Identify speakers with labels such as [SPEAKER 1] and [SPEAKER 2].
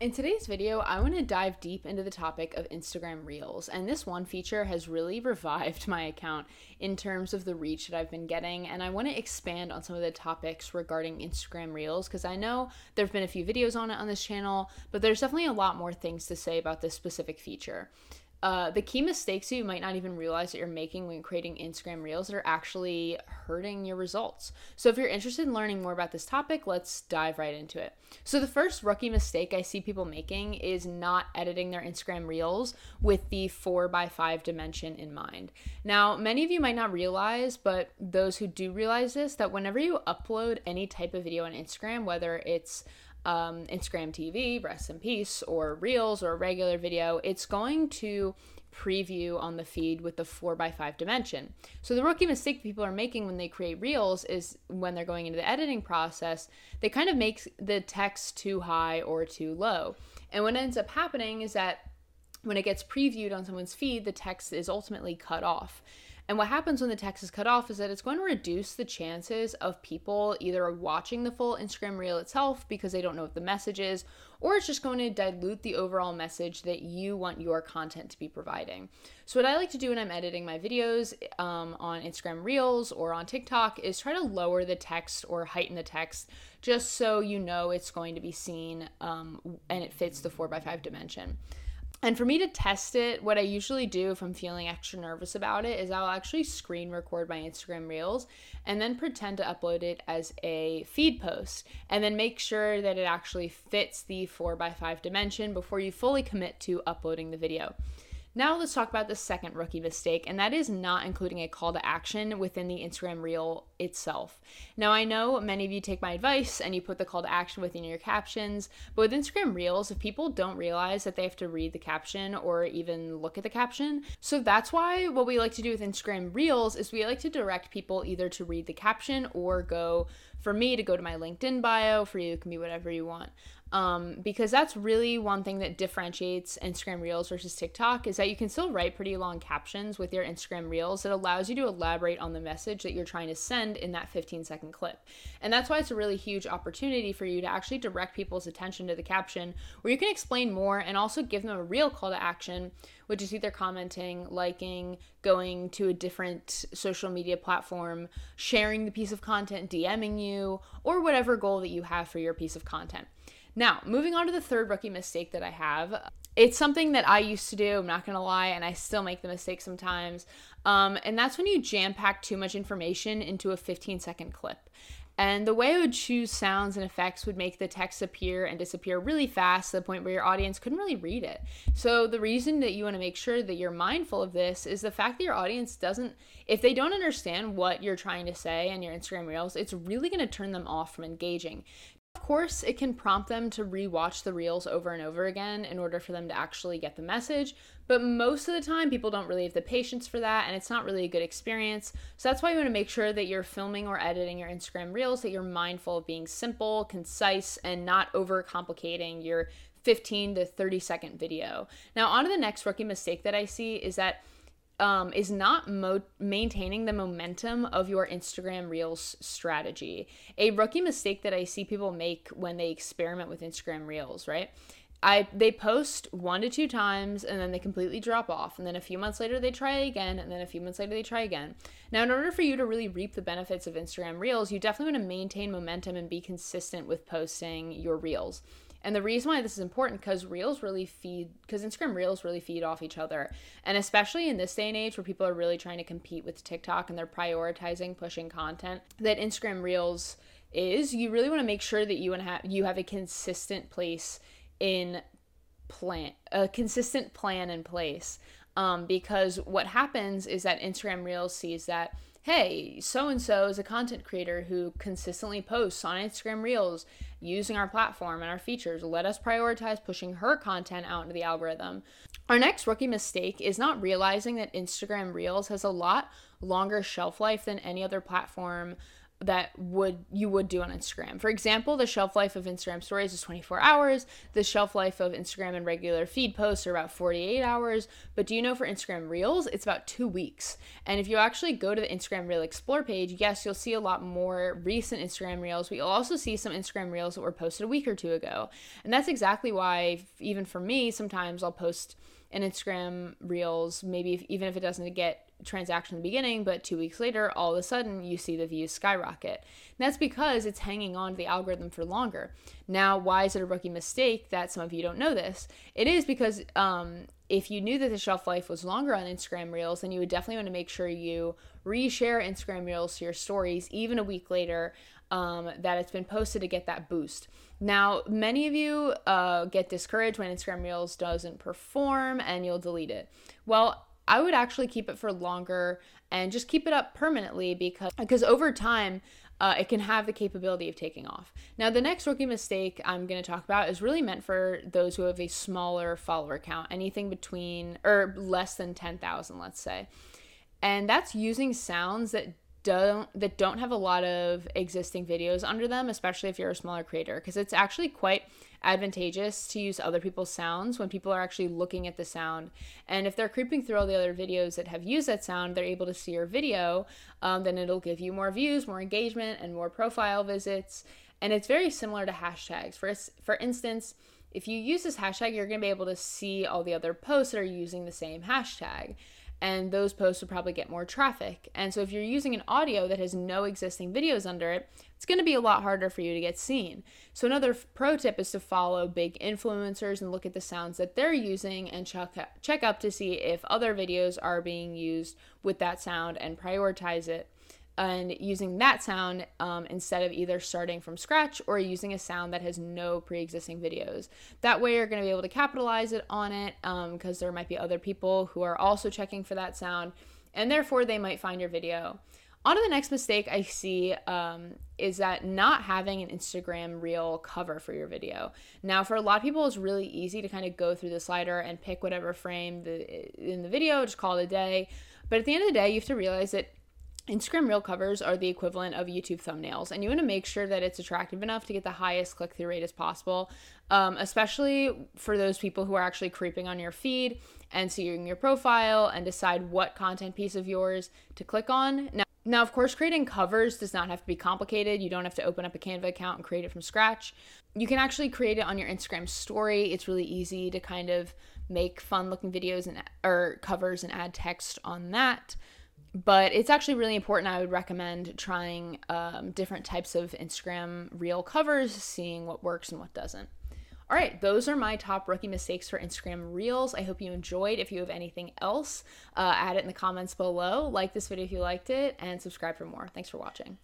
[SPEAKER 1] In today's video, I want to dive deep into the topic of Instagram Reels, and this one feature has really revived my account in terms of the reach that I've been getting, and I want to expand on some of the topics regarding Instagram Reels because I know there have been a few videos on it on this channel, but there's definitely a lot more things to say about this specific feature uh, the key mistakes you might not even realize that you're making when creating Instagram Reels that are actually hurting your results. So, if you're interested in learning more about this topic, let's dive right into it. So, the first rookie mistake I see people making is not editing their Instagram Reels with the 4x5 dimension in mind. Now, many of you might not realize, but those who do realize this, that whenever you upload any type of video on Instagram, whether it's um, Instagram TV, rest in peace, or Reels or a regular video, it's going to preview on the feed with the 4x5 dimension. So the rookie mistake people are making when they create Reels is when they're going into the editing process, they kind of make the text too high or too low. And what ends up happening is that when it gets previewed on someone's feed, the text is ultimately cut off. And what happens when the text is cut off is that it's going to reduce the chances of people either watching the full Instagram reel itself because they don't know what the message is, or it's just going to dilute the overall message that you want your content to be providing. So, what I like to do when I'm editing my videos um, on Instagram Reels or on TikTok is try to lower the text or heighten the text just so you know it's going to be seen um, and it fits the 4x5 dimension. And for me to test it, what I usually do if I'm feeling extra nervous about it is I'll actually screen record my Instagram Reels and then pretend to upload it as a feed post and then make sure that it actually fits the 4x5 dimension before you fully commit to uploading the video. Now let's talk about the second rookie mistake, and that is not including a call to action within the Instagram reel itself. Now I know many of you take my advice and you put the call to action within your captions, but with Instagram reels, if people don't realize that they have to read the caption or even look at the caption, so that's why what we like to do with Instagram reels is we like to direct people either to read the caption or go for me to go to my link in bio, for you it can be whatever you want um, because that's really one thing that differentiates Instagram Reels versus TikTok is that you can still write pretty long captions with your Instagram Reels that allows you to elaborate on the message that you're trying to send in that 15 second clip. And that's why it's a really huge opportunity for you to actually direct people's attention to the caption where you can explain more and also give them a real call to action, which is either commenting, liking, going to a different social media platform, sharing the piece of content, DMing you, or whatever goal that you have for your piece of content. Now, moving on to the third rookie mistake that I have. It's something that I used to do, I'm not gonna lie, and I still make the mistake sometimes. Um, and that's when you jam pack too much information into a 15 second clip. And the way I would choose sounds and effects would make the text appear and disappear really fast to the point where your audience couldn't really read it. So, the reason that you want to make sure that you're mindful of this is the fact that your audience doesn't, if they don't understand what you're trying to say in your Instagram Reels, it's really going to turn them off from engaging. Of course, it can prompt them to rewatch the reels over and over again in order for them to actually get the message, but most of the time, people don't really have the patience for that, and it's not really a good experience. So that's why you want to make sure that you're filming or editing your Instagram reels, that you're mindful of being simple, concise, and not overcomplicating your 15 to 30 second video. Now, on to the next rookie mistake that I see is that um, is not mo- maintaining the momentum of your Instagram Reels strategy. A rookie mistake that I see people make when they experiment with Instagram Reels, right? I they post one to two times and then they completely drop off and then a few months later they try again and then a few months later they try again. Now in order for you to really reap the benefits of Instagram Reels, you definitely want to maintain momentum and be consistent with posting your reels. And the reason why this is important because reels really feed because Instagram reels really feed off each other. And especially in this day and age where people are really trying to compete with TikTok and they're prioritizing pushing content that Instagram reels is, you really want to make sure that you and have you have a consistent place in plan a consistent plan in place. Um, because what happens is that Instagram Reels sees that hey, so and so is a content creator who consistently posts on Instagram Reels using our platform and our features. Let us prioritize pushing her content out into the algorithm. Our next rookie mistake is not realizing that Instagram Reels has a lot longer shelf life than any other platform that would you would do on Instagram. For example, the shelf life of Instagram stories is 24 hours. The shelf life of Instagram and regular feed posts are about 48 hours. But do you know for Instagram Reels, it's about 2 weeks. And if you actually go to the Instagram Reel Explore page, yes, you'll see a lot more recent Instagram Reels, but you'll also see some Instagram Reels that were posted a week or two ago. And that's exactly why even for me, sometimes I'll post an Instagram Reels, maybe if, even if it doesn't get transaction in the beginning, but two weeks later, all of a sudden you see the views skyrocket. And that's because it's hanging on to the algorithm for longer. Now, why is it a rookie mistake that some of you don't know this? It is because um, if you knew that the shelf life was longer on Instagram Reels, then you would definitely want to make sure you reshare Instagram Reels to your stories even a week later um, that it's been posted to get that boost. Now, many of you uh, get discouraged when Instagram Reels doesn't perform and you'll delete it. Well, I would actually keep it for longer and just keep it up permanently because because over time uh, it can have the capability of taking off. Now, the next rookie mistake I'm going to talk about is really meant for those who have a smaller follower count, anything between or less than 10,000, let's say. And that's using sounds that don't that don't have a lot of existing videos under them, especially if you're a smaller creator, because it's actually quite advantageous to use other people's sounds when people are actually looking at the sound. And if they're creeping through all the other videos that have used that sound, they're able to see your video, um, then it'll give you more views, more engagement, and more profile visits. And it's very similar to hashtags. For for instance, if you use this hashtag, you're going to be able to see all the other posts that are using the same hashtag and those posts will probably get more traffic. And so if you're using an audio that has no existing videos under it, it's going to be a lot harder for you to get seen. So another pro tip is to follow big influencers and look at the sounds that they're using and check check up to see if other videos are being used with that sound and prioritize it and using that sound um, instead of either starting from scratch or using a sound that has no pre-existing videos that way you're going to be able to capitalize it on it because um, there might be other people who are also checking for that sound and therefore they might find your video on to the next mistake I see um, is that not having an Instagram reel cover for your video. Now, for a lot of people, it's really easy to kind of go through the slider and pick whatever frame the, in the video, just call it a day. But at the end of the day, you have to realize that Instagram Reel covers are the equivalent of YouTube thumbnails, and you want to make sure that it's attractive enough to get the highest click through rate as possible, um, especially for those people who are actually creeping on your feed and seeing your profile and decide what content piece of yours to click on. Now, now, of course, creating covers does not have to be complicated. You don't have to open up a Canva account and create it from scratch. You can actually create it on your Instagram story. It's really easy to kind of make fun looking videos and or covers and add text on that but it's actually really important. I would recommend trying um, different types of Instagram reel covers, seeing what works and what doesn't. All right, those are my top rookie mistakes for Instagram Reels. I hope you enjoyed. If you have anything else, uh, add it in the comments below. Like this video if you liked it, and subscribe for more. Thanks for watching.